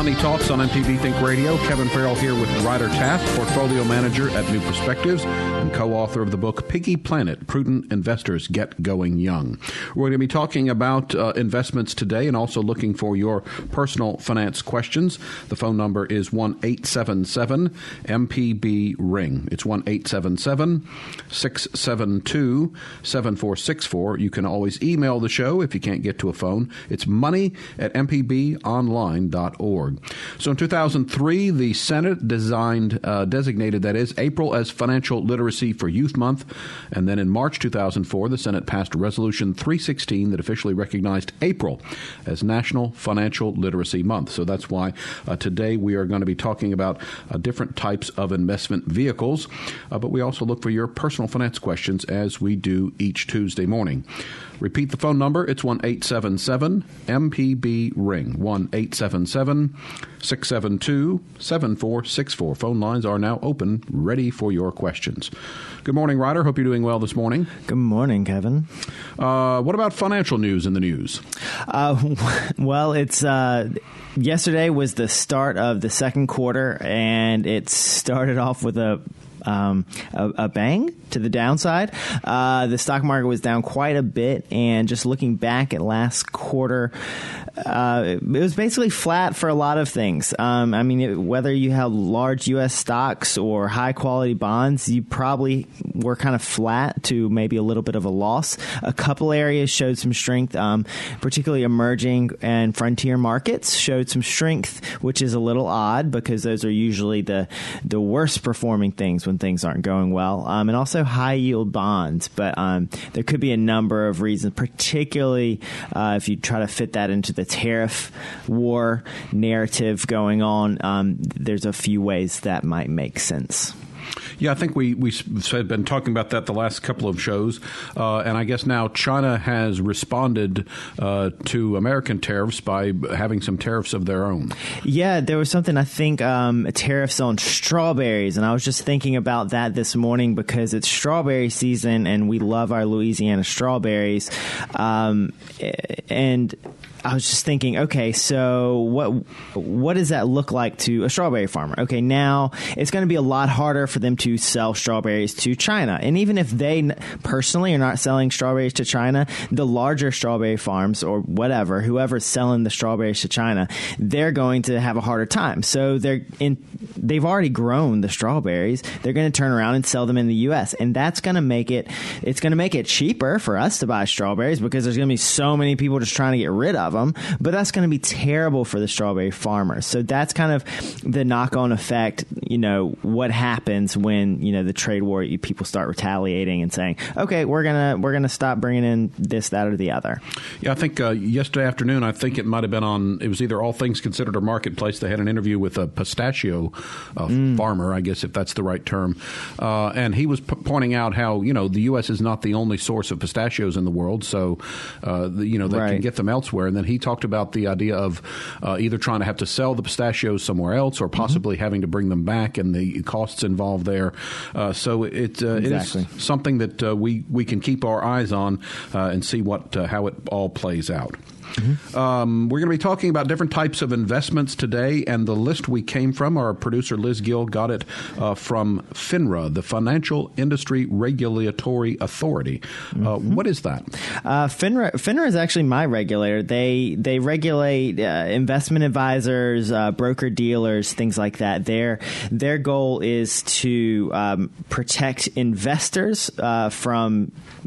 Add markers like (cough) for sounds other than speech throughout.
Money Talks on MPB Think Radio. Kevin Farrell here with Ryder Taff, portfolio manager at New Perspectives and co-author of the book Piggy Planet: Prudent Investors Get Going Young. We're going to be talking about uh, investments today and also looking for your personal finance questions. The phone number is one eight seven seven MPB ring. It's one eight seven seven six seven two seven four six four. You can always email the show if you can't get to a phone. It's money at mpbonline.org. So in 2003, the Senate designed, uh, designated, that is, April as Financial Literacy for Youth Month. And then in March 2004, the Senate passed Resolution 316 that officially recognized April as National Financial Literacy Month. So that's why uh, today we are going to be talking about uh, different types of investment vehicles. Uh, but we also look for your personal finance questions as we do each Tuesday morning. Repeat the phone number. It's 1 877 MPB Ring. 1 877 672 7464. Phone lines are now open, ready for your questions. Good morning, Ryder. Hope you're doing well this morning. Good morning, Kevin. Uh, what about financial news in the news? Uh, (laughs) well, it's. Uh, yesterday was the start of the second quarter, and it started off with a um, a, a, bang to the downside. Uh, the stock market was down quite a bit, and just looking back at last quarter, uh, it was basically flat for a lot of things. Um, I mean, it, whether you have large U.S. stocks or high quality bonds, you probably were kind of flat to maybe a little bit of a loss. A couple areas showed some strength, um, particularly emerging and frontier markets showed some strength, which is a little odd because those are usually the the worst performing things when things aren't going well, um, and also high yield bonds. But um, there could be a number of reasons, particularly uh, if you try to fit that into the tariff war narrative going on. Um, there's a few ways that might make sense. Yeah, I think we we have been talking about that the last couple of shows, uh, and I guess now China has responded uh, to American tariffs by having some tariffs of their own. Yeah, there was something I think um, tariffs on strawberries, and I was just thinking about that this morning because it's strawberry season, and we love our Louisiana strawberries, um, and I was just thinking, okay, so what what does that look like to a strawberry farmer? Okay, now it's going to be a lot harder for them to sell strawberries to China, and even if they personally are not selling strawberries to China, the larger strawberry farms or whatever, whoever's selling the strawberries to China, they're going to have a harder time. So they're in, they've already grown the strawberries. They're going to turn around and sell them in the U.S., and that's going to make it it's going to make it cheaper for us to buy strawberries because there's going to be so many people just trying to get rid of of them, but that's going to be terrible for the strawberry farmers. So that's kind of the knock on effect, you know, what happens when, you know, the trade war, people start retaliating and saying, okay, we're going to, we're going to stop bringing in this, that, or the other. Yeah, I think uh, yesterday afternoon, I think it might have been on, it was either All Things Considered or Marketplace. They had an interview with a pistachio uh, mm. farmer, I guess, if that's the right term. Uh, and he was p- pointing out how, you know, the U.S. is not the only source of pistachios in the world. So, uh, the, you know, they right. can get them elsewhere. And then he talked about the idea of uh, either trying to have to sell the pistachios somewhere else or possibly mm-hmm. having to bring them back and the costs involved there. Uh, so it, uh, exactly. it is something that uh, we, we can keep our eyes on uh, and see what how it all plays out. Mm-hmm. Um, we're going to be talking about different types of investments today, and the list we came from, our producer Liz Gill got it uh, from FINRA, the Financial Industry Regulatory Authority. Uh, mm-hmm. what is that? Uh, FINRA, FINRA is actually my regulator. They they regulate uh, investment advisors, uh, broker dealers, things like that. Their their goal is to um, protect investors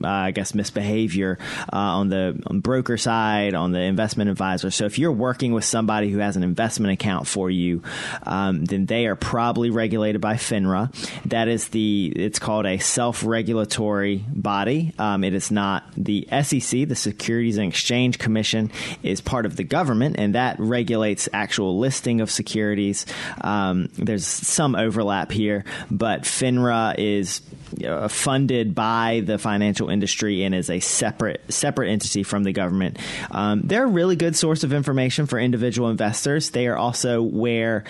uh, I guess, misbehavior on the on broker side, on the investment advisor. So if you're working with somebody who has an investment account for you, um, then they are probably regulated by FINRA. That is the it's called a self-regulatory body. Um, it is not the SEC, the Securities and Exchange Commission, is part of the government, and that regulates actual listing of securities. Um, there's some overlap here, but FINRA is uh, funded by the financial industry and is a separate separate entity from the government. Um, they're a really good source of information for individual investors. They are also where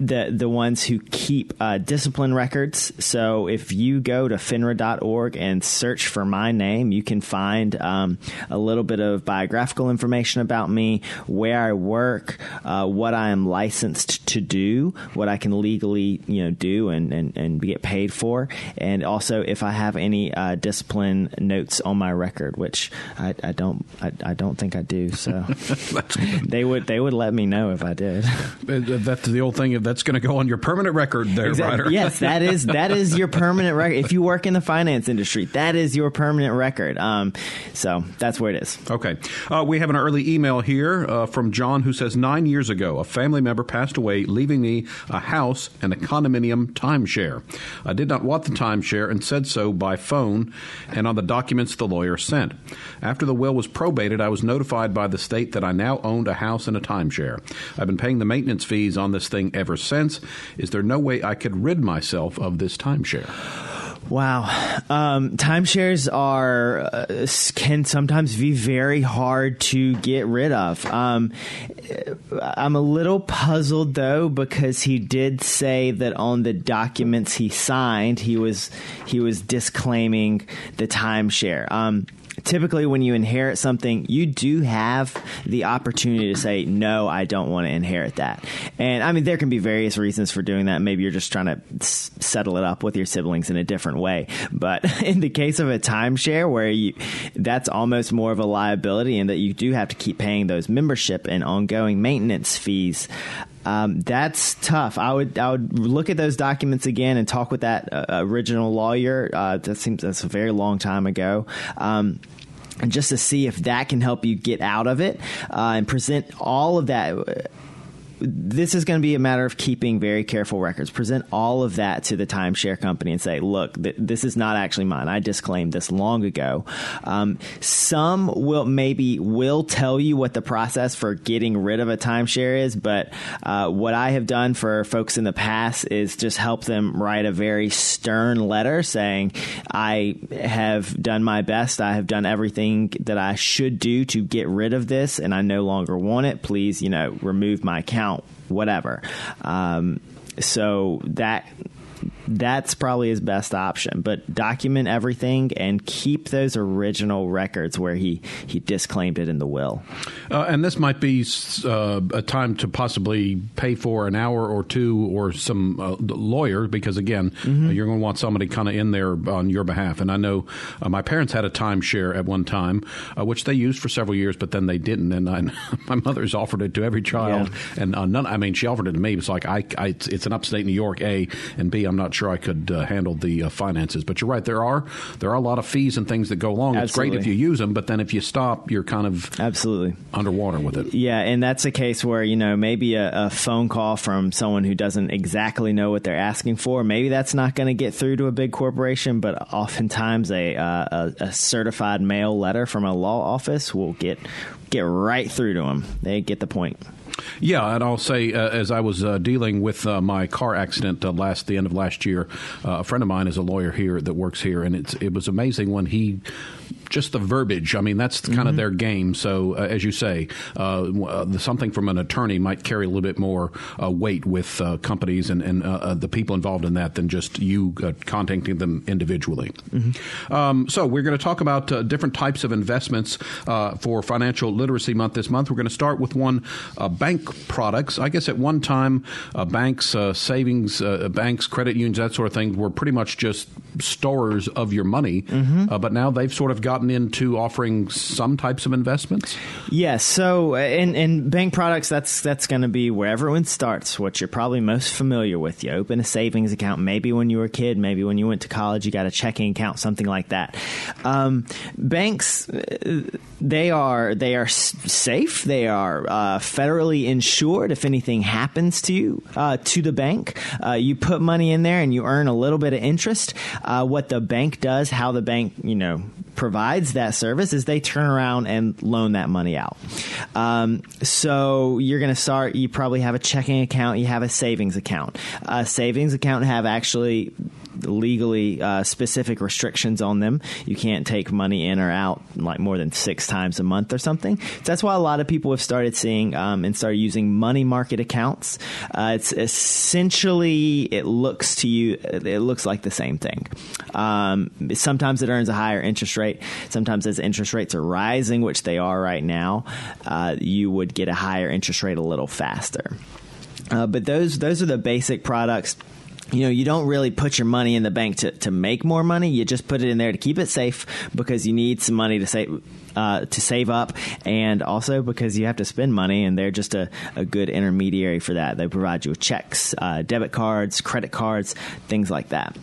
the the ones who keep uh, discipline records. So if you go to FINRA.org and search for my name, you can find um, a little bit of biographical information about me, where I work, uh, what I am licensed to do, what I can legally you know do and and, and get paid for, and also if I have any uh, discipline notes on my record, which I, I don't I, I, don't think I do. So (laughs) they would they would let me know if I did. (laughs) That's the old thing. That's going to go on your permanent record, there, exactly. Ryder. yes, that is that is your permanent record. If you work in the finance industry, that is your permanent record. Um, so that's where it is. Okay, uh, we have an early email here uh, from John who says nine years ago a family member passed away, leaving me a house and a condominium timeshare. I did not want the timeshare and said so by phone and on the documents the lawyer sent. After the will was probated, I was notified by the state that I now owned a house and a timeshare. I've been paying the maintenance fees on this thing ever since. Is there no way I could rid myself of this timeshare? Wow, um, timeshares are uh, can sometimes be very hard to get rid of. Um, I'm a little puzzled though because he did say that on the documents he signed, he was he was disclaiming the timeshare. Um, typically when you inherit something, you do have the opportunity to say, no, I don't want to inherit that. And I mean, there can be various reasons for doing that. Maybe you're just trying to s- settle it up with your siblings in a different way. But (laughs) in the case of a timeshare where you, that's almost more of a liability and that you do have to keep paying those membership and ongoing maintenance fees. Um, that's tough. I would I would look at those documents again and talk with that uh, original lawyer. Uh, that seems that's a very long time ago. Um, and just to see if that can help you get out of it uh, and present all of that this is going to be a matter of keeping very careful records. Present all of that to the timeshare company and say, look, th- this is not actually mine. I disclaimed this long ago. Um, some will maybe will tell you what the process for getting rid of a timeshare is, but uh, what I have done for folks in the past is just help them write a very stern letter saying, I have done my best. I have done everything that I should do to get rid of this, and I no longer want it. Please, you know, remove my account whatever. Um, so that that's probably his best option. But document everything and keep those original records where he, he disclaimed it in the will. Uh, and this might be uh, a time to possibly pay for an hour or two or some uh, lawyer because, again, mm-hmm. you're going to want somebody kind of in there on your behalf. And I know uh, my parents had a timeshare at one time, uh, which they used for several years, but then they didn't. And I, (laughs) my mother's offered it to every child. Yeah. And uh, none, I mean, she offered it to me. It's like, I, I, it's, an upstate New York, A, and B, I'm not sure I could uh, handle the uh, finances. But you're right, there are there are a lot of fees and things that go along. Absolutely. It's great if you use them, but then if you stop, you're kind of absolutely underwater with it. Yeah, and that's a case where you know maybe a, a phone call from someone who doesn't exactly know what they're asking for. Maybe that's not going to get through to a big corporation, but oftentimes a, uh, a, a certified mail letter from a law office will get get right through to them. They get the point. Yeah, and I'll say uh, as I was uh, dealing with uh, my car accident uh, last the end of last year, uh, a friend of mine is a lawyer here that works here, and it's it was amazing when he just the verbiage. I mean, that's kind mm-hmm. of their game. So, uh, as you say, uh, uh, something from an attorney might carry a little bit more uh, weight with uh, companies and, and uh, the people involved in that than just you contacting them individually. Mm-hmm. Um, so, we're going to talk about different types of investments for Financial Literacy Month this month. We're going to start with one bank products. I guess at one time, banks, savings banks, credit unions, that sort of thing were pretty much just storers of your money. Mm-hmm. but now they've sort of gotten gotten into offering some types of investments? Yes. So in, in bank products, that's that's going to be where everyone starts. What you're probably most familiar with. You open a savings account. Maybe when you were a kid. Maybe when you went to college, you got a checking account, something like that. Um, banks, they are they are safe. They are uh, federally insured. If anything happens to you, uh, to the bank, uh, you put money in there and you earn a little bit of interest. Uh, what the bank does, how the bank you know provides that service is they turn around and loan that money out. Um, so you're going to start. You probably have a checking account. You have a savings account. A savings account have actually legally uh, specific restrictions on them. You can't take money in or out like more than six times a month or something. So that's why a lot of people have started seeing um, and started using money market accounts. Uh, it's essentially it looks to you it looks like the same thing. Um, sometimes it earns a higher interest rate. Sometimes as interest rates are rising, which they are right now, uh, you would get a higher interest rate a little faster. Uh, but those those are the basic products you know, you don't really put your money in the bank to, to make more money. You just put it in there to keep it safe because you need some money to save uh, to save up, and also because you have to spend money, and they're just a, a good intermediary for that. They provide you with checks, uh, debit cards, credit cards, things like that.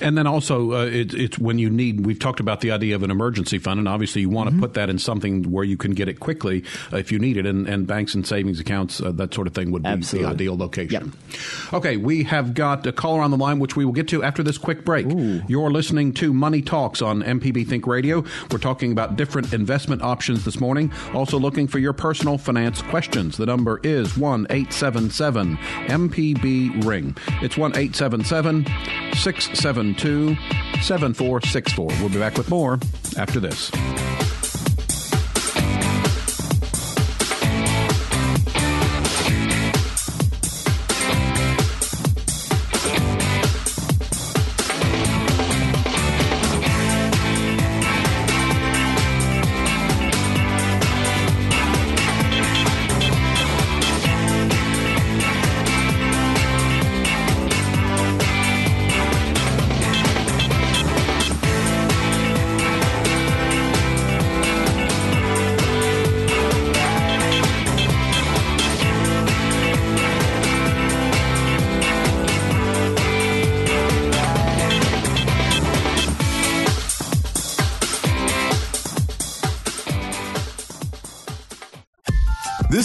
And then also, uh, it, it's when you need. We've talked about the idea of an emergency fund, and obviously, you want to mm-hmm. put that in something where you can get it quickly uh, if you need it. And, and banks and savings accounts, uh, that sort of thing, would be Absolutely. the ideal location. Yep. Okay, we have got a caller on the line, which we will get to after this quick break. Ooh. You're listening to Money Talks on MPB Think Radio. We're talking about different investment options this morning. Also looking for your personal finance questions. The number is 1 877 MPB Ring. It's 1 877 672 7464. We'll be back with more after this.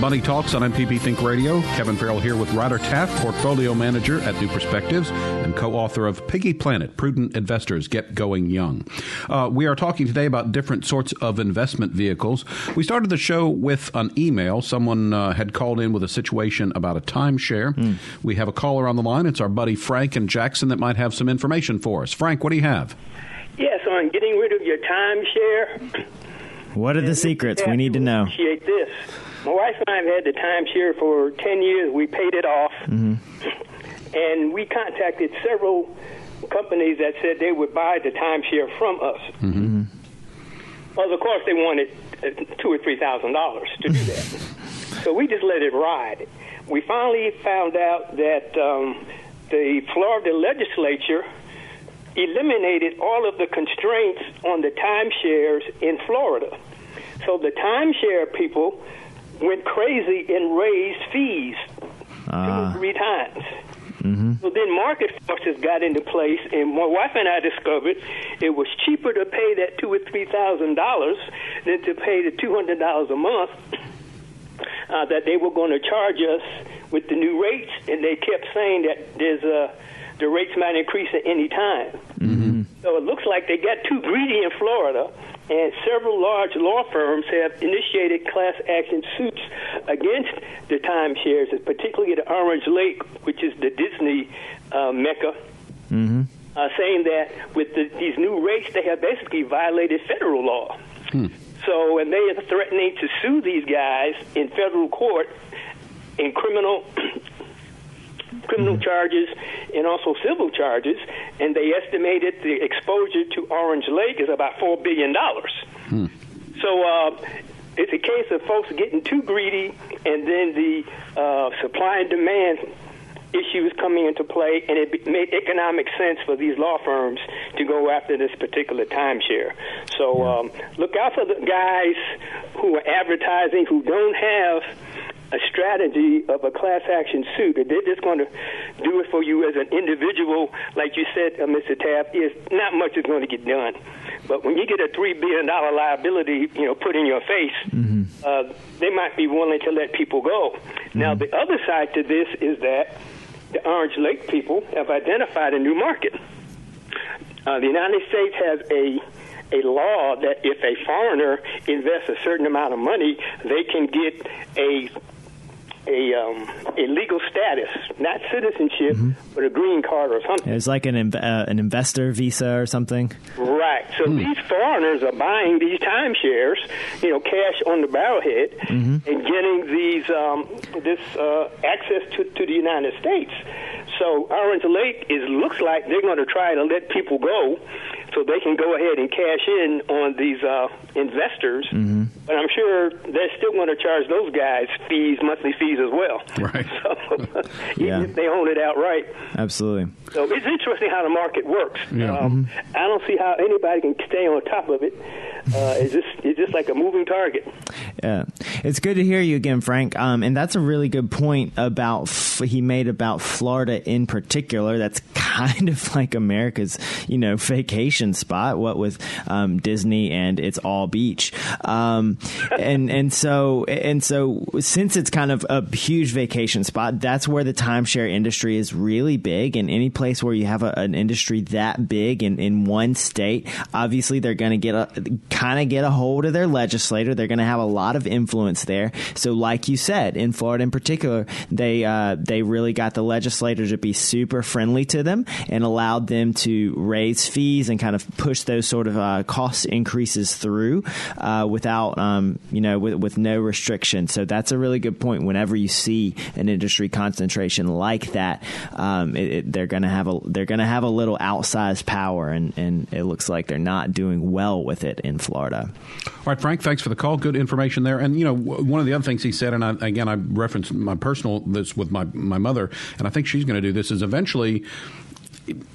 Money Talks on MPB Think Radio. Kevin Farrell here with Ryder Taff, portfolio manager at New Perspectives and co-author of Piggy Planet: Prudent Investors Get Going Young. Uh, we are talking today about different sorts of investment vehicles. We started the show with an email. Someone uh, had called in with a situation about a timeshare. Mm. We have a caller on the line. It's our buddy Frank and Jackson that might have some information for us. Frank, what do you have? Yes, on getting rid of your timeshare. What are the secrets? We need to know. Appreciate this. My wife and I have had the timeshare for 10 years. We paid it off. Mm-hmm. And we contacted several companies that said they would buy the timeshare from us. Mm-hmm. Well, of course, they wanted uh, two or three thousand dollars to do that. (laughs) so we just let it ride. We finally found out that um, the Florida legislature eliminated all of the constraints on the timeshares in Florida. So the timeshare people went crazy and raised fees uh. two or three times. Mm-hmm. So then market forces got into place, and my wife and I discovered it was cheaper to pay that two or three thousand dollars than to pay the two hundred dollars a month uh, that they were going to charge us with the new rates, and they kept saying that there's a the rates might increase at any time. Mm-hmm. So it looks like they got too greedy in Florida and several large law firms have initiated class action suits against the timeshares, particularly at Orange Lake, which is the Disney uh, mecca. Mm-hmm. Uh, saying that with the, these new rates, they have basically violated federal law. Hmm. So, and they are threatening to sue these guys in federal court in criminal (clears throat) criminal mm-hmm. charges and also civil charges, and they estimated the exposure to Orange Lake is about four billion dollars. Hmm. So uh, it's a case of folks getting too greedy, and then the uh, supply and demand issues coming into play, and it made economic sense for these law firms to go after this particular timeshare. So um, look out for the guys who are advertising who don't have a strategy of a class action suit. They're just going to do it for you as an individual, like you said, uh, Mr. Taff. Is not much is going to get done. But when you get a three billion dollar liability, you know, put in your face, mm-hmm. uh, they might be willing to let people go. Mm-hmm. Now, the other side to this is that the Orange Lake people have identified a new market. Uh, the United States has a a law that if a foreigner invests a certain amount of money, they can get a a um, a legal status, not citizenship, mm-hmm. but a green card or something. It's like an uh, an investor visa or something. Right. So mm. these foreigners are buying these timeshares, you know, cash on the barrelhead, mm-hmm. and getting these um, this uh, access to, to the United States. So Orange Lake is looks like they're going to try to let people go so they can go ahead and cash in on these uh, investors. Mm-hmm. But I'm sure they're still going to charge those guys fees, monthly fees as well. Right. (laughs) So, (laughs) yeah. if they own it outright. Absolutely. So it's interesting how the market works. Yeah. Um, mm-hmm. I don't see how anybody can stay on top of it. Uh, it's just it's just like a moving target. Yeah, it's good to hear you again, Frank. Um, and that's a really good point about f- he made about Florida in particular. That's (laughs) kind of like America's you know vacation spot. What with um, Disney and it's all beach. Um, and and so and so since it's kind of a huge vacation spot, that's where the timeshare industry is really big. And any place where you have a, an industry that big in, in one state, obviously they're going to get a kind of get a hold of their legislator. They're going to have a lot of influence there. So, like you said, in Florida in particular, they uh, they really got the legislator to be super friendly to them and allowed them to raise fees and kind of push those sort of uh, cost increases through uh, without um, you know with, with no restriction. So that's a really good point. Whenever you see an industry concentration like that, um, it, it, they're going to have a they're going to have a little outsized power, and, and it looks like they're not doing well with it in Florida. All right, Frank. Thanks for the call. Good information there. And you know, one of the other things he said, and I, again, I referenced my personal this with my my mother, and I think she's going to do this. Is eventually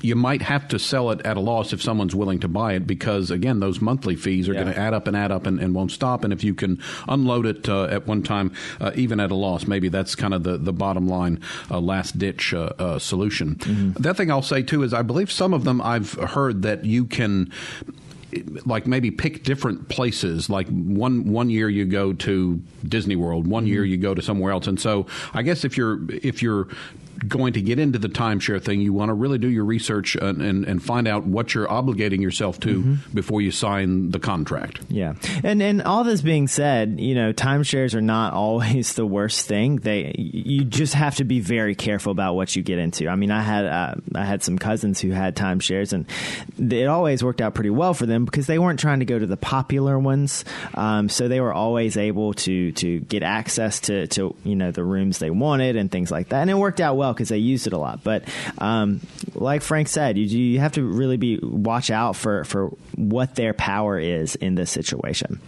you might have to sell it at a loss if someone's willing to buy it because again those monthly fees are yeah. going to add up and add up and, and, won't stop and if you can unload it uh, at one time uh, even at a loss maybe that's kind of the, the bottom line uh, last ditch uh, uh, solution mm-hmm. that thing I'll say too is I believe some of them I've heard that you can like maybe pick different places. Like one one year you go to Disney World, one year mm-hmm. you go to somewhere else, and so I guess if you're if you're going to get into the timeshare thing, you want to really do your research and, and, and find out what you're obligating yourself to mm-hmm. before you sign the contract. Yeah, and and all this being said, you know, timeshares are not (laughs) always the worst thing. They you just have to be very careful about what you get into. I mean, I had uh, I had some cousins who had timeshares, and it always worked out pretty well for them because they weren't trying to go to the popular ones, um, so they were always able to to get access to to you know the rooms they wanted and things like that, and it worked out well because they used it a lot. But um, like Frank said, you, you have to really be watch out for for what their power is in this situation.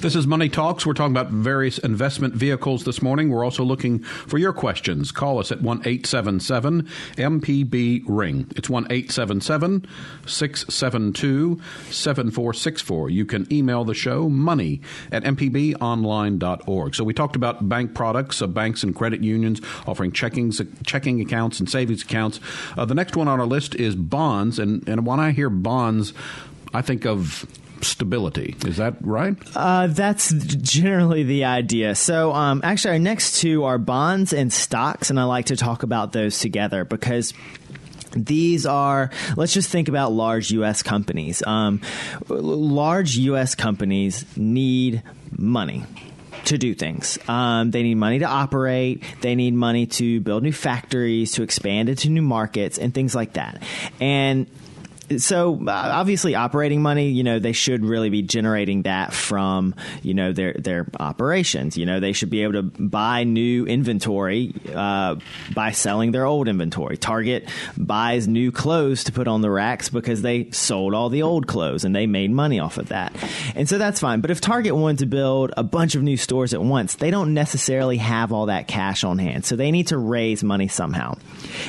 This is Money Talks. We're talking about various investment vehicles this morning. We're also looking for your questions. Call us at 1 877 MPB Ring. It's 1 877 672 7464. You can email the show money at mpbonline.org. So we talked about bank products, uh, banks and credit unions offering checking, checking accounts and savings accounts. Uh, the next one on our list is bonds. And, and when I hear bonds, I think of stability. Is that right? Uh, that's generally the idea. So, um, actually, our next two are bonds and stocks, and I like to talk about those together because these are let's just think about large U.S. companies. Um, large U.S. companies need money to do things. Um, they need money to operate. They need money to build new factories, to expand into new markets, and things like that. And so uh, obviously operating money, you know, they should really be generating that from, you know, their their operations. You know, they should be able to buy new inventory uh, by selling their old inventory. Target buys new clothes to put on the racks because they sold all the old clothes and they made money off of that. And so that's fine. But if Target wanted to build a bunch of new stores at once, they don't necessarily have all that cash on hand. So they need to raise money somehow.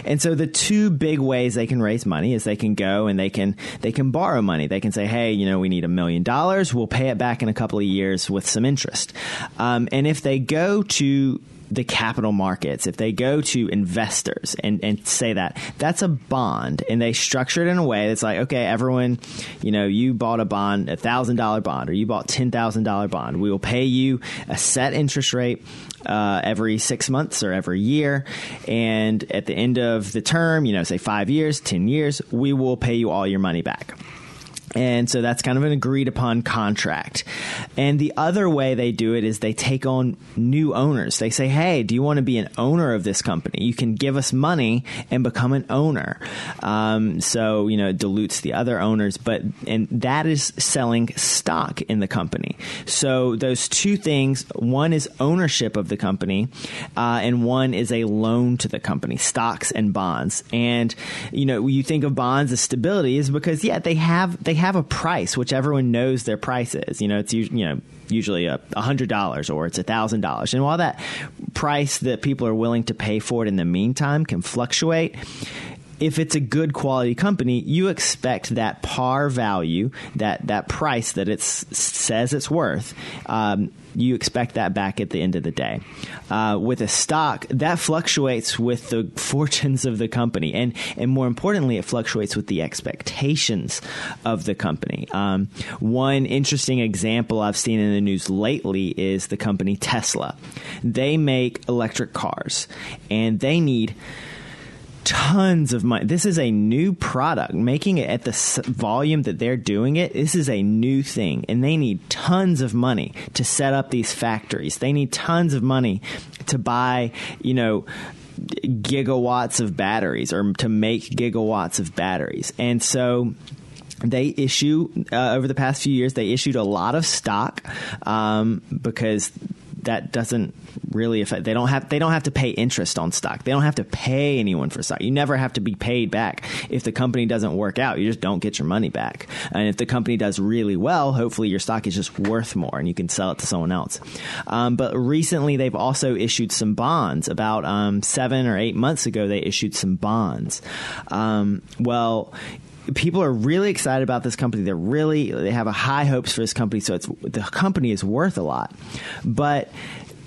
And so the two big ways they can raise money is they can go and they can they can borrow money. They can say, hey, you know, we need a million dollars. We'll pay it back in a couple of years with some interest. Um, and if they go to the capital markets, if they go to investors and, and say that, that's a bond. And they structure it in a way that's like, okay, everyone, you know, you bought a bond, a $1,000 bond, or you bought $10,000 bond. We will pay you a set interest rate uh, every six months or every year. And at the end of the term, you know, say five years, 10 years, we will pay you all your money back. And so that's kind of an agreed upon contract. And the other way they do it is they take on new owners. They say, Hey, do you want to be an owner of this company? You can give us money and become an owner. Um, so, you know, it dilutes the other owners, but, and that is selling stock in the company. So those two things, one is ownership of the company, uh, and one is a loan to the company, stocks and bonds. And, you know, you think of bonds as stability is because, yeah, they have, they have a price, which everyone knows their price is. You know, it's you know usually a hundred dollars or it's a thousand dollars, and while that price that people are willing to pay for it in the meantime can fluctuate, if it's a good quality company, you expect that par value, that that price that it says it's worth, um, you expect that back at the end of the day. Uh, with a stock, that fluctuates with the (laughs) fortunes of the company, and and more importantly, it fluctuates with the expectations of the company. Um, one interesting example I've seen in the news lately is the company Tesla. They make electric cars, and they need tons of money. This is a new product. Making it at the volume that they're doing it, this is a new thing. And they need tons of money to set up these factories. They need tons of money to buy, you know, gigawatts of batteries or to make gigawatts of batteries. And so they issue uh, over the past few years they issued a lot of stock um, because that doesn't really affect. They don't have they don't have to pay interest on stock. They don't have to pay anyone for stock. You never have to be paid back if the company doesn't work out. You just don't get your money back. And if the company does really well, hopefully your stock is just worth more and you can sell it to someone else. Um, but recently they've also issued some bonds. About um, seven or eight months ago, they issued some bonds. Um, well people are really excited about this company. They're really they have a high hopes for this company, so it's the company is worth a lot. But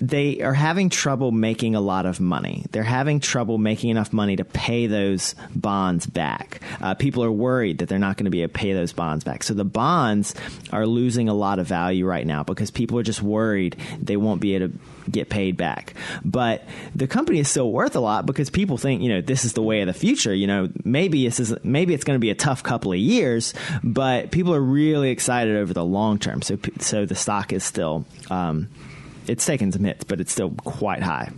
they are having trouble making a lot of money. They're having trouble making enough money to pay those bonds back. Uh, people are worried that they're not going to be able to pay those bonds back. So the bonds are losing a lot of value right now because people are just worried they won't be able to get paid back. But the company is still worth a lot because people think, you know, this is the way of the future. You know, maybe this is maybe it's going to be a tough couple of years, but people are really excited over the long term. So so the stock is still um, it's taken some hits, but it's still quite high.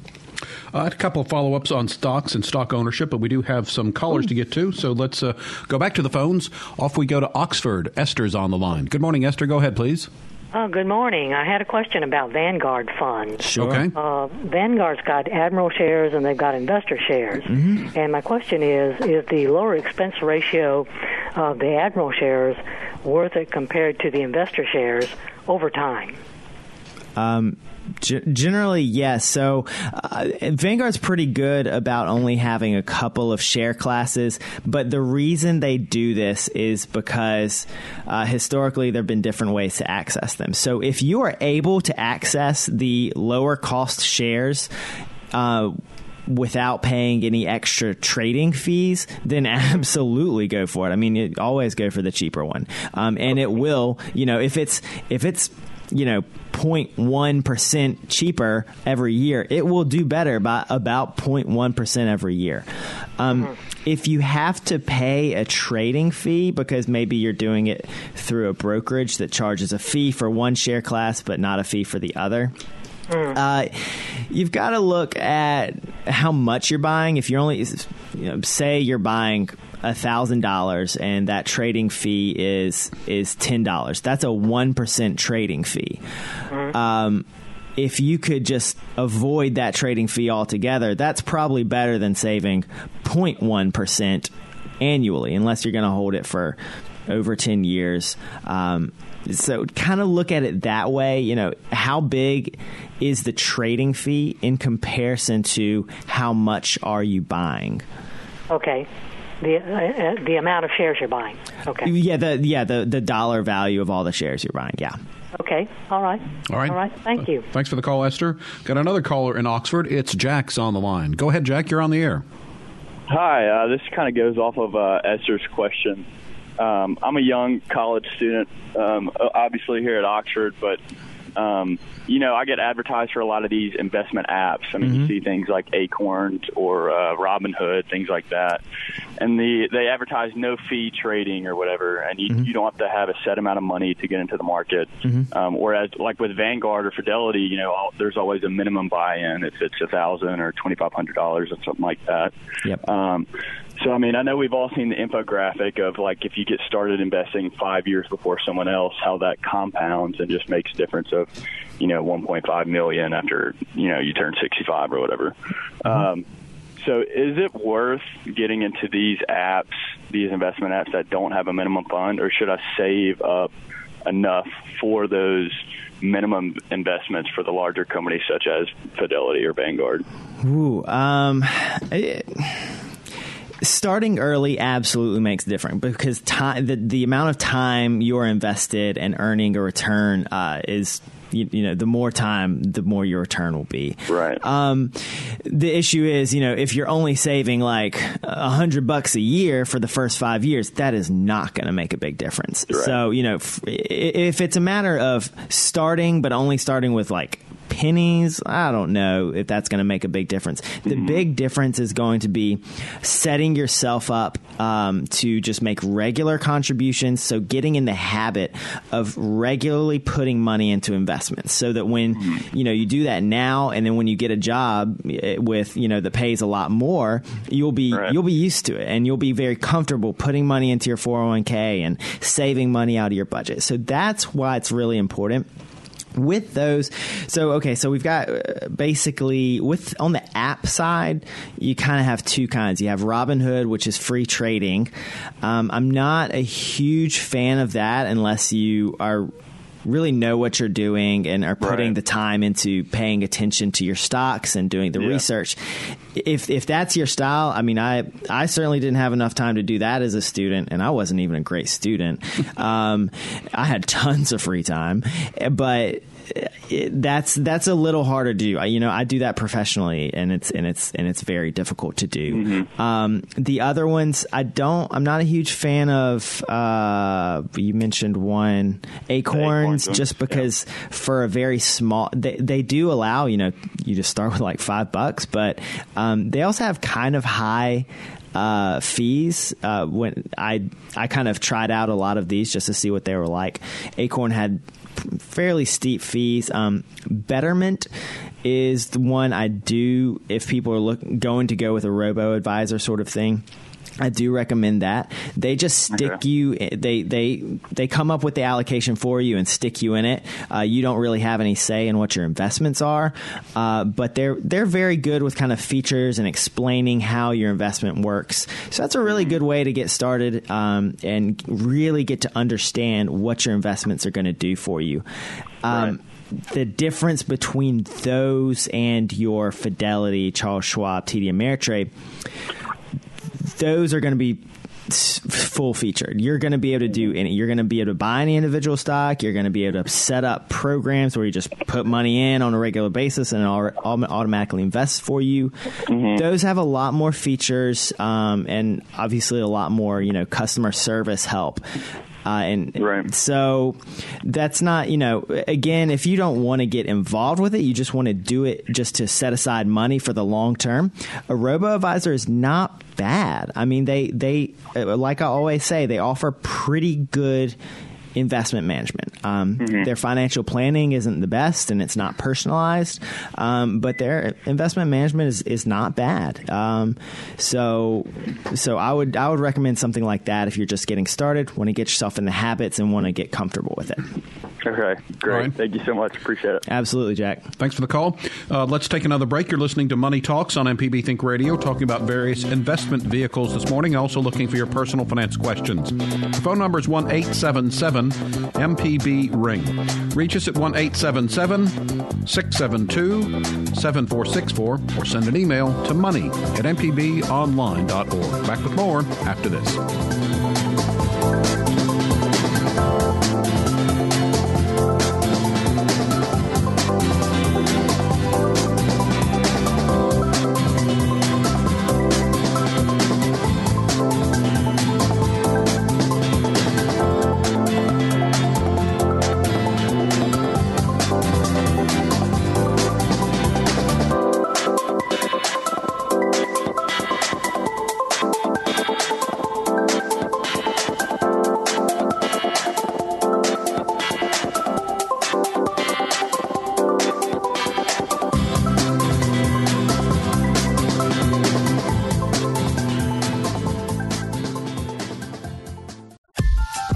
Uh, I had a couple of follow ups on stocks and stock ownership, but we do have some callers Ooh. to get to. So let's uh, go back to the phones. Off we go to Oxford. Esther's on the line. Good morning, Esther. Go ahead, please. Oh, good morning. I had a question about Vanguard funds. Sure. Okay. Uh, Vanguard's got Admiral shares and they've got investor shares. Mm-hmm. And my question is: Is the lower expense ratio of the Admiral shares worth it compared to the investor shares over time? Um, generally, yes. So uh, Vanguard's pretty good about only having a couple of share classes, but the reason they do this is because uh, historically there have been different ways to access them. So if you are able to access the lower cost shares, uh, without paying any extra trading fees, then (laughs) absolutely go for it. I mean, you always go for the cheaper one, um, and it will. You know, if it's if it's you know 0.1% cheaper every year, it will do better by about 0.1% every year. Um, mm-hmm. If you have to pay a trading fee because maybe you're doing it through a brokerage that charges a fee for one share class but not a fee for the other, Mm. Uh, you've got to look at how much you're buying. If you're only, you know, say you're buying thousand dollars and that trading fee is is ten dollars. That's a one percent trading fee. Mm. Um, if you could just avoid that trading fee altogether, that's probably better than saving 0.1 percent annually, unless you're going to hold it for over 10 years. Um, so kind of look at it that way. You know, how big is the trading fee in comparison to how much are you buying? Okay. The uh, uh the amount of shares you're buying. Okay. Yeah, the yeah the the dollar value of all the shares you're buying. Yeah. Okay. All right. All right. All right. Thank you. Thanks for the call, Esther. Got another caller in Oxford. It's Jack's on the line. Go ahead, Jack. You're on the air. Hi. Uh, this kind of goes off of uh, Esther's question. Um, I'm a young college student, um, obviously here at Oxford, but um, you know, I get advertised for a lot of these investment apps. I mean, mm-hmm. you see things like Acorns or uh, Robinhood, things like that, and the they advertise no fee trading or whatever, and you, mm-hmm. you don't have to have a set amount of money to get into the market. Mm-hmm. Um, whereas, like with Vanguard or Fidelity, you know, all, there's always a minimum buy-in if it's a thousand or twenty five hundred dollars or something like that. Yep. Um, so, I mean, I know we've all seen the infographic of like if you get started investing five years before someone else, how that compounds and just makes difference of, you know, 1.5 million after you know you turn 65 or whatever. Mm-hmm. Um, so, is it worth getting into these apps, these investment apps that don't have a minimum fund, or should I save up enough for those? minimum investments for the larger companies such as Fidelity or Vanguard? Ooh, um, it, starting early absolutely makes a difference because time the, the amount of time you're invested and earning a return uh, is you, you, know, the more time, the more your return will be. Right. Um, the issue is, you know, if you're only saving like a hundred bucks a year for the first five years, that is not going to make a big difference. Right. So, you know, if it's a matter of starting, but only starting with like pennies, I don't know if that's going to make a big difference. The mm-hmm. big difference is going to be setting yourself up um, to just make regular contributions. So getting in the habit of regularly putting money into investments, so that when mm-hmm. you know you do that now, and then when you get a job eh, with you know that pays a lot more, you'll be right. you'll be used to it, and you'll be very comfortable putting money into your 401k and saving money out of your budget. So that's why it's really important with those so okay so we've got uh, basically with on the app side you kind of have two kinds you have robinhood which is free trading um, i'm not a huge fan of that unless you are really know what you're doing and are putting right. the time into paying attention to your stocks and doing the yeah. research. If if that's your style, I mean, I I certainly didn't have enough time to do that as a student, and I wasn't even a great student. (laughs) um, I had tons of free time, but it, that's that's a little harder to do. You know, I do that professionally, and it's and it's and it's very difficult to do. Mm-hmm. Um, the other ones, I don't. I'm not a huge fan of. Uh, you mentioned one acorns, acorns just because yeah. for a very small, they they do allow you know you just start with like five bucks, but um, they also have kind of high. Uh, fees. Uh, when I I kind of tried out a lot of these just to see what they were like. Acorn had fairly steep fees. Um, Betterment is the one I do if people are look, going to go with a robo advisor sort of thing. I do recommend that. They just stick okay. you. They they they come up with the allocation for you and stick you in it. Uh, you don't really have any say in what your investments are, uh, but they're they're very good with kind of features and explaining how your investment works. So that's a really good way to get started um, and really get to understand what your investments are going to do for you. Um, right the difference between those and your Fidelity, Charles Schwab, TD Ameritrade those are going to be full featured. You're going to be able to do any. You're going to be able to buy any individual stock. You're going to be able to set up programs where you just put money in on a regular basis and it automatically invests for you. Mm-hmm. Those have a lot more features um, and obviously a lot more you know customer service help. Uh, and right. so that's not, you know, again, if you don't want to get involved with it, you just want to do it just to set aside money for the long term. A robo advisor is not bad. I mean, they, they, like I always say, they offer pretty good investment management. Um, mm-hmm. Their financial planning isn't the best and it's not personalized, um, but their investment management is, is not bad. Um, so, so I would I would recommend something like that if you're just getting started, want to get yourself in the habits and want to get comfortable with it. Okay, great. Right. Thank you so much. Appreciate it. Absolutely, Jack. Thanks for the call. Uh, let's take another break. You're listening to Money Talks on MPB Think Radio, talking about various investment vehicles this morning. Also looking for your personal finance questions. The phone number is one eight seven seven MPB Ring. Reach us at one eight seven seven six seven two seven four six four, or send an email to money at mpbonline.org. Back with more after this.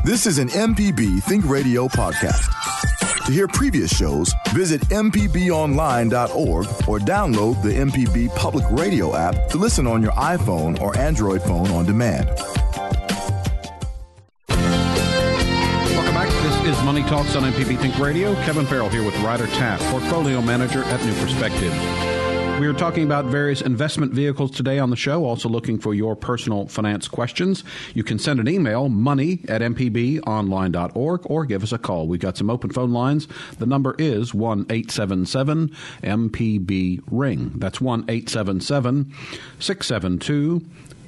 This is an MPB Think Radio podcast. To hear previous shows, visit MPBOnline.org or download the MPB Public Radio app to listen on your iPhone or Android phone on demand. Welcome back. This is Money Talks on MPB Think Radio. Kevin Farrell here with Ryder Taff, Portfolio Manager at New Perspective. We are talking about various investment vehicles today on the show, also looking for your personal finance questions. You can send an email, money at mpbonline.org, or give us a call. We've got some open phone lines. The number is 1 877 MPB Ring. That's 1 877 672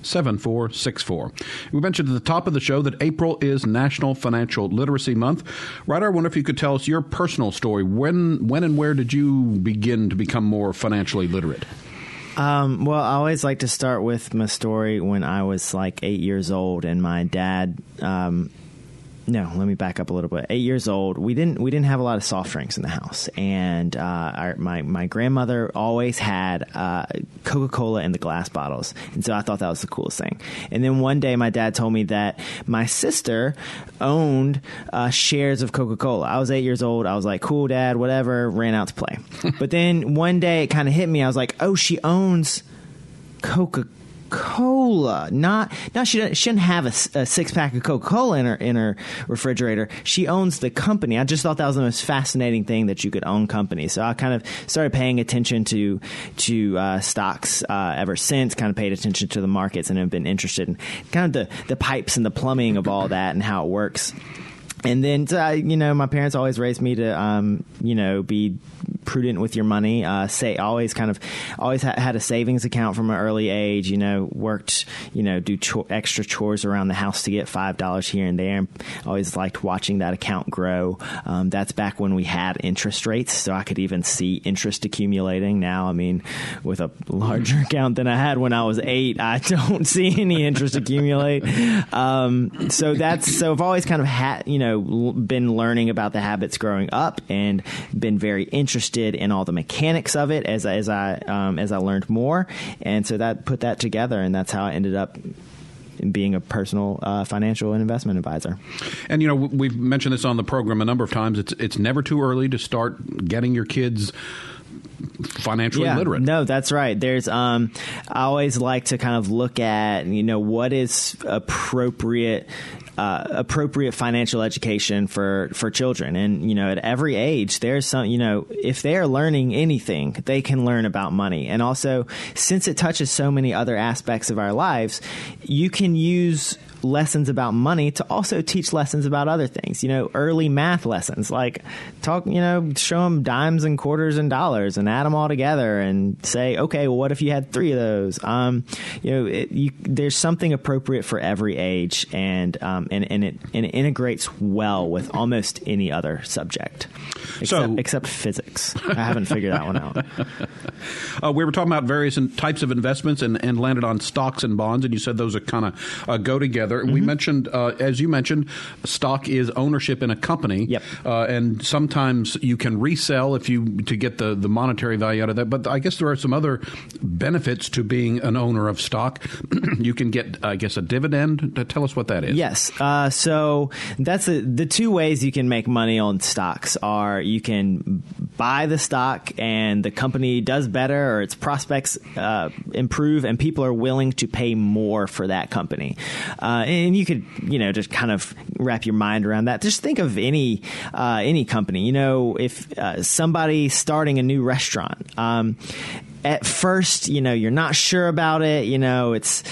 7464. We mentioned at the top of the show that April is National Financial Literacy Month. Ryder, I wonder if you could tell us your personal story. When, when and where did you begin to become more financially literate? Um, well, I always like to start with my story when I was like eight years old, and my dad um, no, let me back up a little bit. Eight years old, we didn't we didn't have a lot of soft drinks in the house, and uh, our, my my grandmother always had uh, Coca Cola in the glass bottles, and so I thought that was the coolest thing. And then one day, my dad told me that my sister owned uh, shares of Coca Cola. I was eight years old. I was like, "Cool, dad, whatever." Ran out to play, (laughs) but then one day it kind of hit me. I was like, "Oh, she owns Coca." Cola. Not, not she shouldn't have a, a six pack of Coca Cola in her in her refrigerator. She owns the company. I just thought that was the most fascinating thing that you could own companies. So I kind of started paying attention to to uh, stocks uh, ever since. Kind of paid attention to the markets and have been interested in kind of the the pipes and the plumbing of all that and how it works and then uh, you know my parents always raised me to um, you know be prudent with your money. Uh, say always kind of always ha- had a savings account from an early age you know worked you know do cho- extra chores around the house to get five dollars here and there. Always liked watching that account grow. Um, that's back when we had interest rates so I could even see interest accumulating. Now I mean with a larger account than I had when I was eight I (laughs) don't see any interest accumulate. Um, so that's so I've always kind of had you know know been learning about the habits growing up and been very interested in all the mechanics of it as as I um, as I learned more, and so that put that together, and that's how I ended up being a personal uh, financial and investment advisor. And you know, we've mentioned this on the program a number of times. It's it's never too early to start getting your kids financially yeah, literate. No, that's right. There's um I always like to kind of look at, you know, what is appropriate uh, appropriate financial education for for children. And you know at every age there's some you know if they're learning anything they can learn about money. And also since it touches so many other aspects of our lives you can use lessons about money to also teach lessons about other things. You know, early math lessons, like talk, you know, show them dimes and quarters and dollars and add them all together and say, okay, well, what if you had three of those? Um, you know, it, you, there's something appropriate for every age, and um, and and it and it integrates well with almost any other subject, except, so, except physics. I haven't figured that one out. (laughs) Uh, we were talking about various types of investments and, and landed on stocks and bonds, and you said those are kind of uh, go together together. Mm-hmm. We mentioned, uh, as you mentioned, stock is ownership in a company. Yep. Uh, and sometimes you can resell if you to get the, the monetary value out of that. But I guess there are some other benefits to being an owner of stock. (clears throat) you can get, I guess, a dividend. Tell us what that is. Yes. Uh, so that's a, the two ways you can make money on stocks are you can buy the stock and the company does better or its prospects uh, improve and people are willing to pay more for that company. Uh, and you could, you know, just kind of wrap your mind around that. Just think of any uh, any company. You know, if uh, somebody starting a new restaurant. Um, at first, you know, you're not sure about it. You know, it's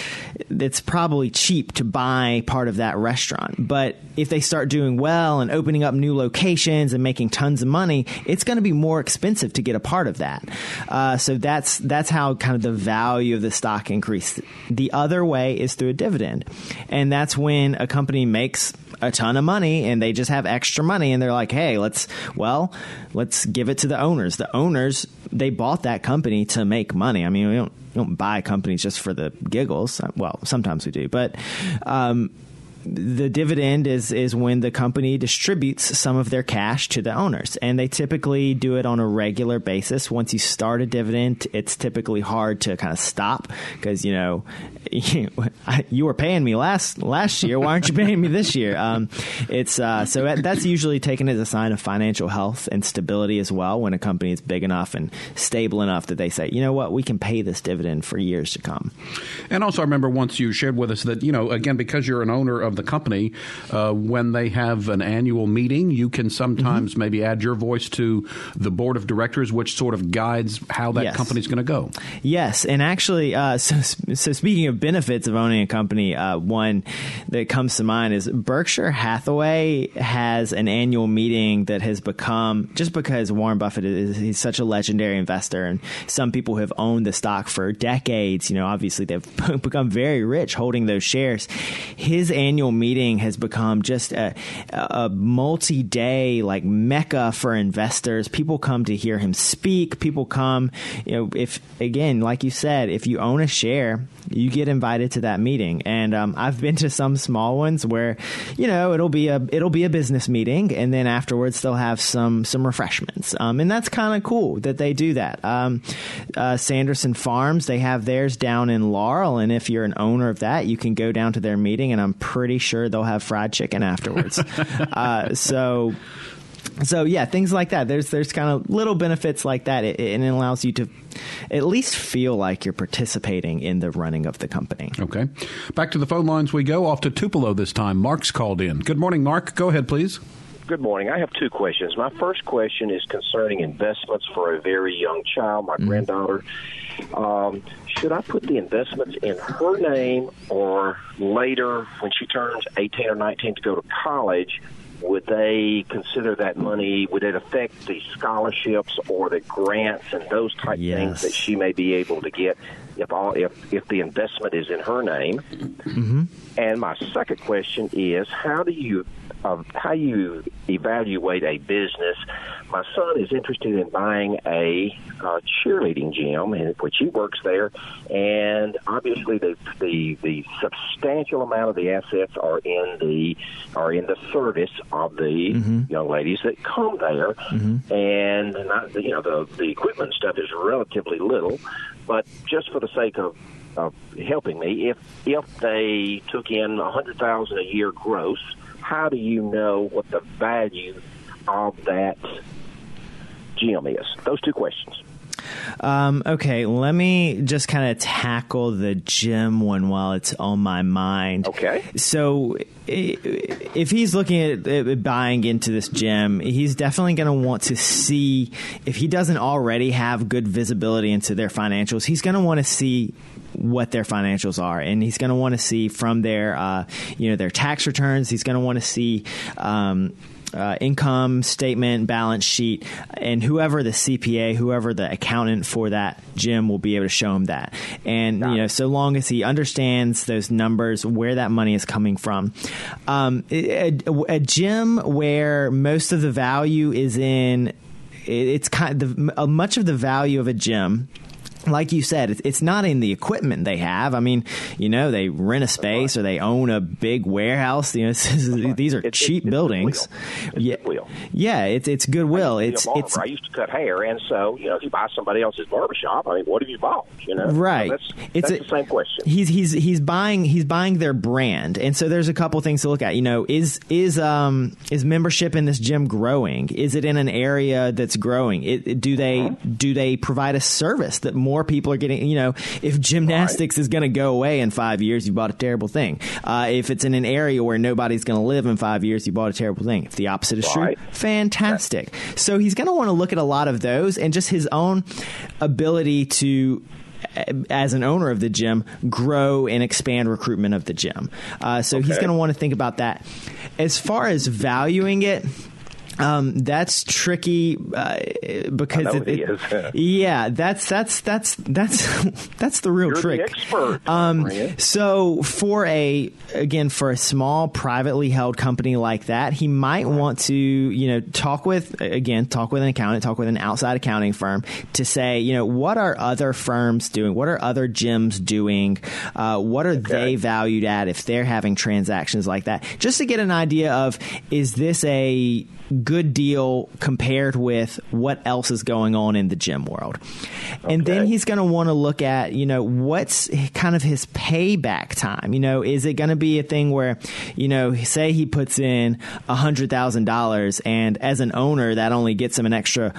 it's probably cheap to buy part of that restaurant. But if they start doing well and opening up new locations and making tons of money, it's going to be more expensive to get a part of that. Uh, so that's that's how kind of the value of the stock increase. The other way is through a dividend, and that's when a company makes a ton of money and they just have extra money and they're like, hey, let's well, let's give it to the owners. The owners they bought that company to make money. I mean, we don't we don't buy companies just for the giggles. Well, sometimes we do, but um, the dividend is is when the company distributes some of their cash to the owners, and they typically do it on a regular basis. Once you start a dividend, it's typically hard to kind of stop because you know (laughs) you were paying me last last year. Why aren't you paying me this year? Um, it's uh, so that's usually taken as a sign of financial health and stability as well. When a company is big enough and stable enough that they say, you know what, we can pay this dividend for years to come. And also, I remember once you shared with us that you know again because you're an owner of the company, uh, when they have an annual meeting, you can sometimes mm-hmm. maybe add your voice to the board of directors, which sort of guides how that yes. company's going to go. Yes, and actually, uh, (laughs) so so speaking of benefits of owning a company, uh, one that comes to mind is Berkshire Hathaway has an annual meeting that has become just because Warren Buffett is he's such a legendary investor, and some people have owned the stock for decades. You know, obviously they've (laughs) become very rich holding those shares. His annual meeting has become just a, a multi-day like mecca for investors. People come to hear him speak. People come, you know, if again, like you said, if you own a share, you get invited to that meeting. And um, I've been to some small ones where, you know, it'll be a it'll be a business meeting, and then afterwards they'll have some some refreshments. Um, and that's kind of cool that they do that. Um, uh, Sanderson Farms they have theirs down in Laurel, and if you're an owner of that, you can go down to their meeting, and I'm pretty sure they'll have fried chicken afterwards. (laughs) uh, so so yeah, things like that. There's there's kind of little benefits like that, it, and it allows you to at least feel like you're participating in the running of the company. Okay, back to the phone lines we go. Off to Tupelo this time. Mark's called in. Good morning, Mark. Go ahead, please. Good morning. I have two questions. My first question is concerning investments for a very young child, my mm granddaughter. Um, should I put the investments in her name or later when she turns 18 or 19 to go to college? Would they consider that money? Would it affect the scholarships or the grants and those type yes. things that she may be able to get if all if if the investment is in her name? Mm-hmm. And my second question is, how do you of how you evaluate a business. My son is interested in buying a uh, cheerleading gym, in which he works there, and obviously the, the the substantial amount of the assets are in the are in the service of the mm-hmm. young ladies that come there, mm-hmm. and not, you know the the equipment stuff is relatively little, but just for the sake of of helping me, if if they took in a hundred thousand a year gross how do you know what the value of that gym is? Those two questions. Um, okay, let me just kind of tackle the gym one while it's on my mind. Okay. So, if he's looking at buying into this gym, he's definitely going to want to see if he doesn't already have good visibility into their financials. He's going to want to see what their financials are, and he's going to want to see from their uh, you know their tax returns. He's going to want to see. Um, uh, income statement, balance sheet, and whoever the CPA, whoever the accountant for that gym will be able to show him that. And you know, so long as he understands those numbers, where that money is coming from, um, a, a gym where most of the value is in it's kind of the, much of the value of a gym like you said, it's not in the equipment they have. I mean, you know, they rent a space or they own a big warehouse. You know, (laughs) these are cheap buildings. yeah, yeah, it's it's goodwill. It's it's. I used to cut hair, and so you know, if you buy somebody else's barbershop, I mean, what have you bought? You know, right? So that's, it's that's a, the same question. He's he's he's buying he's buying their brand, and so there's a couple things to look at. You know, is is um is membership in this gym growing? Is it in an area that's growing? It, do they uh-huh. do they provide a service that more more people are getting, you know, if gymnastics right. is going to go away in five years, you bought a terrible thing. Uh, if it's in an area where nobody's going to live in five years, you bought a terrible thing. If the opposite is right. true, fantastic. Right. So he's going to want to look at a lot of those and just his own ability to as an owner of the gym, grow and expand recruitment of the gym. Uh, so okay. he's going to want to think about that. As far as valuing it, Um, that's tricky uh, because it, it yeah, that's that's that's that's (laughs) that's the real You're the trick. expert, um, so for a again for a small privately held company like that, he might want to you know talk with again talk with an accountant, talk with an outside accounting firm to say you know what are other firms doing, what are other gyms doing, uh, what are they valued at if they're having transactions like that, just to get an idea of is this a good deal compared with what else is going on in the gym world. And then he's going to want to look at, you know, what's kind of his payback time. You know, is it going to be a thing where, you know, say he puts in $100,000 and as an owner, that only gets him an extra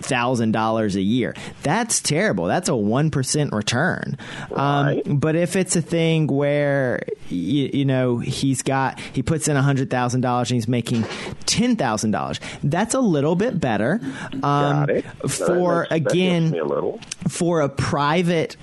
thousand dollars a year. That's terrible. That's a one percent return. Right. Um, but if it's a thing where you, you know he's got he puts in a hundred thousand dollars and he's making ten thousand dollars, that's a little bit better. Um, Got it. No, that For makes- that again, a for a private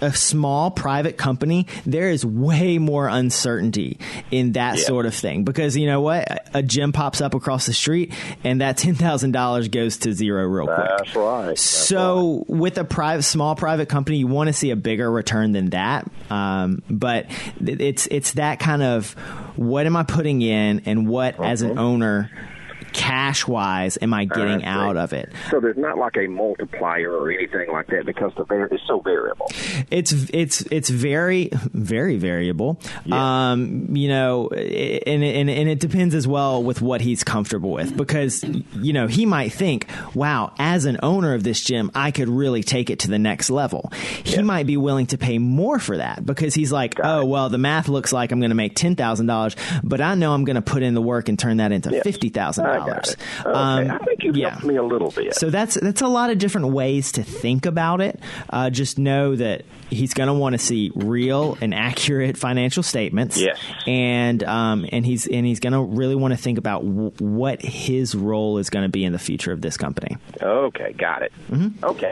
a small private company there is way more uncertainty in that Yeah. sort of thing because you know what a gym pops up across the street and that $10,000 goes to zero real quick That's right. That's so with a private small private company you want to see a bigger return than that um, but it's it's that kind of what am I putting in and what as an Mhm. owner cash wise am I getting see. out of it So there's not like a multiplier or anything like that because the var- it's so variable. it's it's it's very very variable. Yeah. Um, you know, and, and and it depends as well with what he's comfortable with because you know he might think, wow, as an owner of this gym, I could really take it to the next level. He Yeah. might be willing to pay more for that because he's like, Got oh it. well, the math looks like I'm going to make ten thousand dollars, but I know I'm going to put in the work and turn that into fifty thousand I dollars. Okay. I think you've Um, yeah. helped me a little bit. So that's that's a lot of different ways to think about it. Uh, just know that he's going to want to see real and accurate financial statements. Yes. and um, and he's and he's going to really want to think about w- what his role is going to be in the future of this company. Okay, got it. Okay.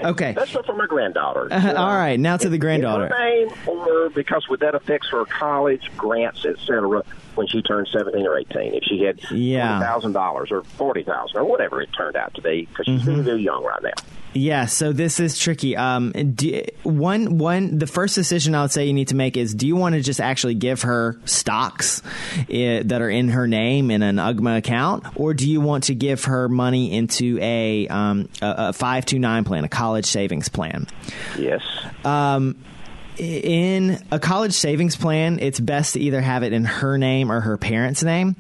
Mm-hmm. Okay. That's for my granddaughter. (laughs) All right, now to the granddaughter. Name, or because with that affects her college grants, etc. When she turns seventeen or eighteen, if she had Yeah. thousand dollars or forty thousand or whatever it turned out to be, because she's Mm-hmm. very young right now. Yeah, so this is tricky. Um, do, one, one, the first decision I would say you need to make is: Do you want to just actually give her stocks eh, that are in her name in an UGMA account, or do you want to give her money into a um, a five two nine plan, a college savings plan? Yes. In a college savings plan, it's best to either have it in her name or her parents' name.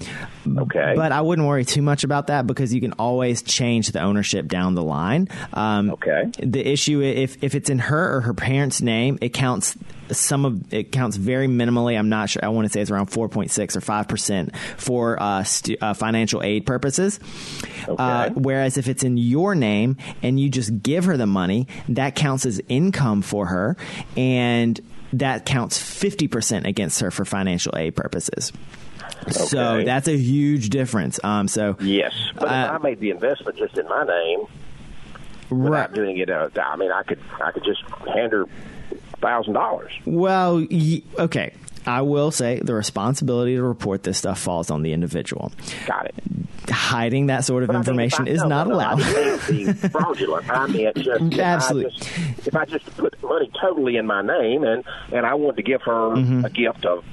Okay. But I wouldn't worry too much about that because you can always change the ownership down the line. Um, Okay. The issue, if if it's in her or her parents' name, it counts some of it counts very minimally. I'm not sure. I want to say it's around 4.6 or 5 percent for uh, uh, financial aid purposes. Uh, whereas if it's in your name and you just give her the money, that counts as income for her, and that counts 50% against her for financial aid purposes. So that's a huge difference. Um, so Yes, but if Uh, I made the investment just in my name right. without doing it, uh, I mean, I could I could just hand her thousand dollars. Well, y- okay. I will say the responsibility to report this stuff falls on the individual. Got it. Hiding that sort of But information is not no, no, allowed. I didn't mean to be fraudulent. I meant just if Absolutely. I just, if I just put money totally in my name and and I wanted to give her Mm-hmm. a gift of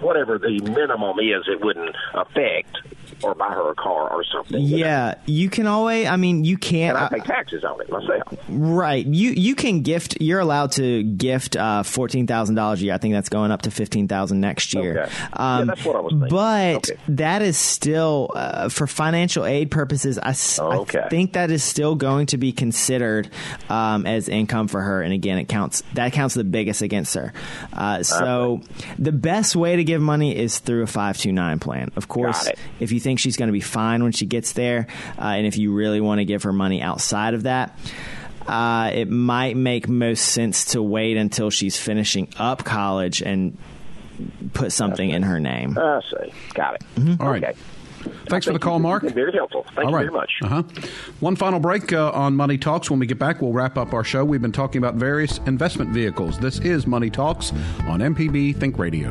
whatever the minimum is, it wouldn't affect or buy her a car or something. you know. yeah, you can always. I mean, you can't. And I uh, pay taxes on it myself. Right. You you can gift. You're allowed to gift uh, fourteen thousand dollars a year. I think that's going up to fifteen thousand next year. Okay. Yeah, that's what I was thinking. But Okay. that is still uh, for financial aid purposes. I, Okay. think that is still going to be considered um, as income for her. And again, it counts. That counts the biggest against her. Uh, so the best way to give money is through a five two nine plan. Of course, if you think she's going to be fine when she gets there, uh, and if you really want to give her money outside of that, uh, it might make most sense to wait until she's finishing up college and put something in her name. I see. Got it. All right. Okay. Thanks for the call. Mark. You've very helpful. Thank All you very much. Uh-huh. One final break uh, on Money Talks. When we get back, we'll wrap up our show. We've been talking about various investment vehicles. This is Money Talks on MPB Think Radio.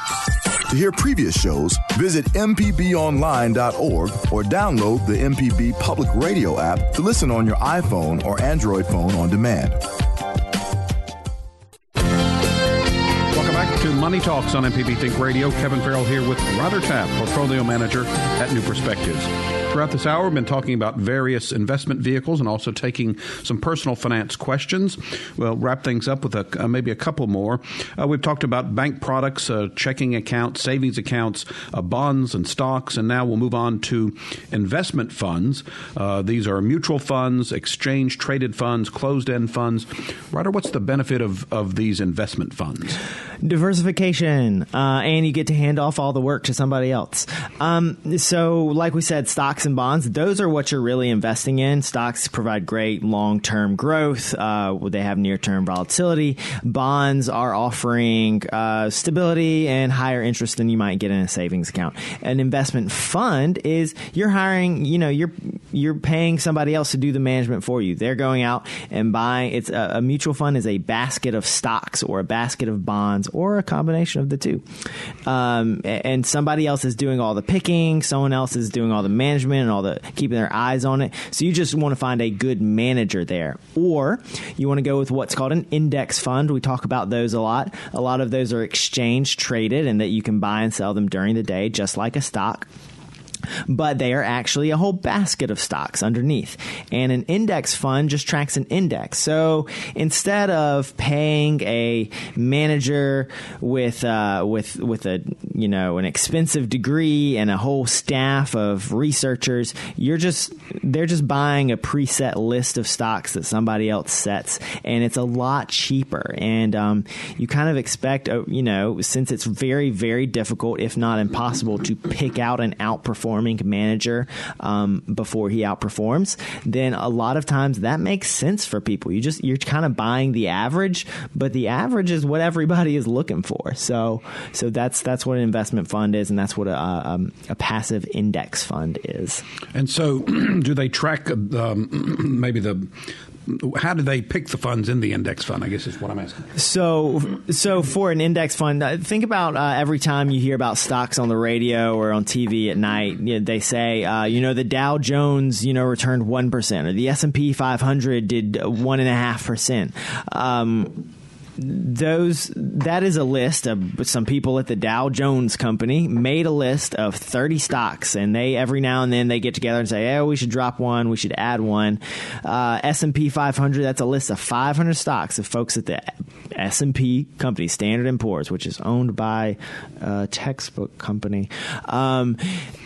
To hear previous shows, visit MPBOnline.org or download the MPB Public Radio app to listen on your iPhone or Android phone on demand. Welcome back to Money Talks on MPB Think Radio. Kevin Farrell here with Ryder Taff, Portfolio Manager at New Perspectives. Throughout this hour, we've been talking about various investment vehicles and also taking some personal finance questions. We'll wrap things up with a, uh, maybe a couple more. Uh, we've talked about bank products, uh, checking accounts, savings accounts, uh, bonds, and stocks, and now we'll move on to investment funds. Uh, these are mutual funds, exchange traded funds, closed end funds. Ryder, what's the benefit of, of these investment funds? Diversification, uh, and you get to hand off all the work to somebody else. Um, so, like we said, stocks stocks and bonds, those are what you're really investing in. Stocks provide great long term growth, uh, they have near term volatility. Bonds are offering uh, stability and higher interest than you might get in a savings account. An investment fund is you're hiring, you know, you're you're paying somebody else to do the management for you. They're going out and buying. It's a, a mutual fund is a basket of stocks or a basket of bonds or a combination of the two. Um, and somebody else is doing all the picking. Someone else is doing all the management management and all the keeping their eyes on it. So you just want to find a good manager there. Or you want to go with what's called an index fund. We talk about those a lot. A lot of those are exchange traded and that you can buy and sell them during the day, just like a stock but they are actually a whole basket of stocks underneath. And an index fund just tracks an index. So instead of paying a manager with uh, with with a you know an expensive degree and a whole staff of researchers, you're just they're just buying a preset list of stocks that somebody else sets, and it's a lot cheaper. And um, you kind of expect, uh, you know, since it's very very difficult, if not impossible, to pick out an outperform outperforming manager um, before he outperforms, then a lot of times that makes sense for people. You just you're kind of buying the average, but the average is what everybody is looking for. So so that's that's what an investment fund is, and that's what a, um, a passive index fund is. And so, (clears throat) do they track um, (clears throat) maybe the how do they pick the funds in the index fund? I guess is what I'm asking. So, so for an index fund, uh, think about uh, every time you hear about stocks on the radio or on TV at night, you know, they say, uh, you know, the Dow Jones, you know, returned one percent, or the S and P 500 did one and a half percent. Those that is a list of some people at the Dow Jones Company made a list of 30 stocks, and they every now and then they get together and say, "Oh, we should drop one, we should add one." Uh, S and P 500 that's a list of 500 stocks of folks at the S and P company, Standard and Poor's, which is owned by a textbook company, um,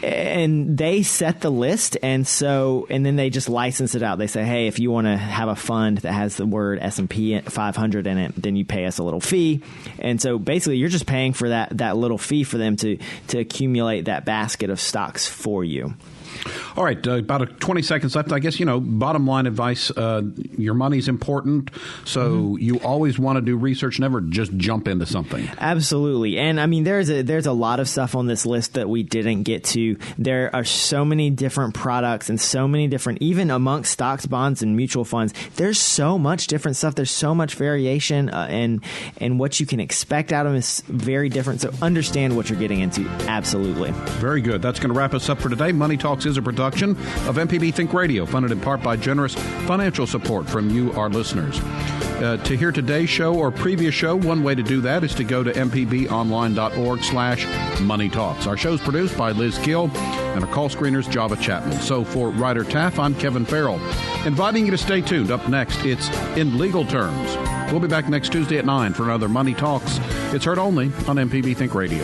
and they set the list, and so and then they just license it out. They say, "Hey, if you want to have a fund that has the word S and P 500 in it, then you pay us a little fee. And so basically, you're just paying for that that little fee for them to to accumulate that basket of stocks for you. All right, uh, about 20 seconds left. I guess, you know, bottom line advice uh, your money's important. So mm-hmm. you always want to do research, never just jump into something. Absolutely. And I mean, there's a, there's a lot of stuff on this list that we didn't get to. There are so many different products and so many different, even amongst stocks, bonds, and mutual funds, there's so much different stuff. There's so much variation, uh, and, and what you can expect out of them is very different. So understand what you're getting into. Absolutely. Very good. That's going to wrap us up for today. Money Talks is a production of MPB Think Radio, funded in part by generous financial support from you, our listeners. Uh, to hear today's show or previous show, one way to do that is to go to mpbonline.org slash money talks. Our show is produced by Liz Gill and our call screeners Java Chapman. So for Ryder Taff, I'm Kevin Farrell, inviting you to stay tuned. Up next, it's In Legal Terms. We'll be back next Tuesday at 9 for another Money Talks. It's heard only on MPB Think Radio.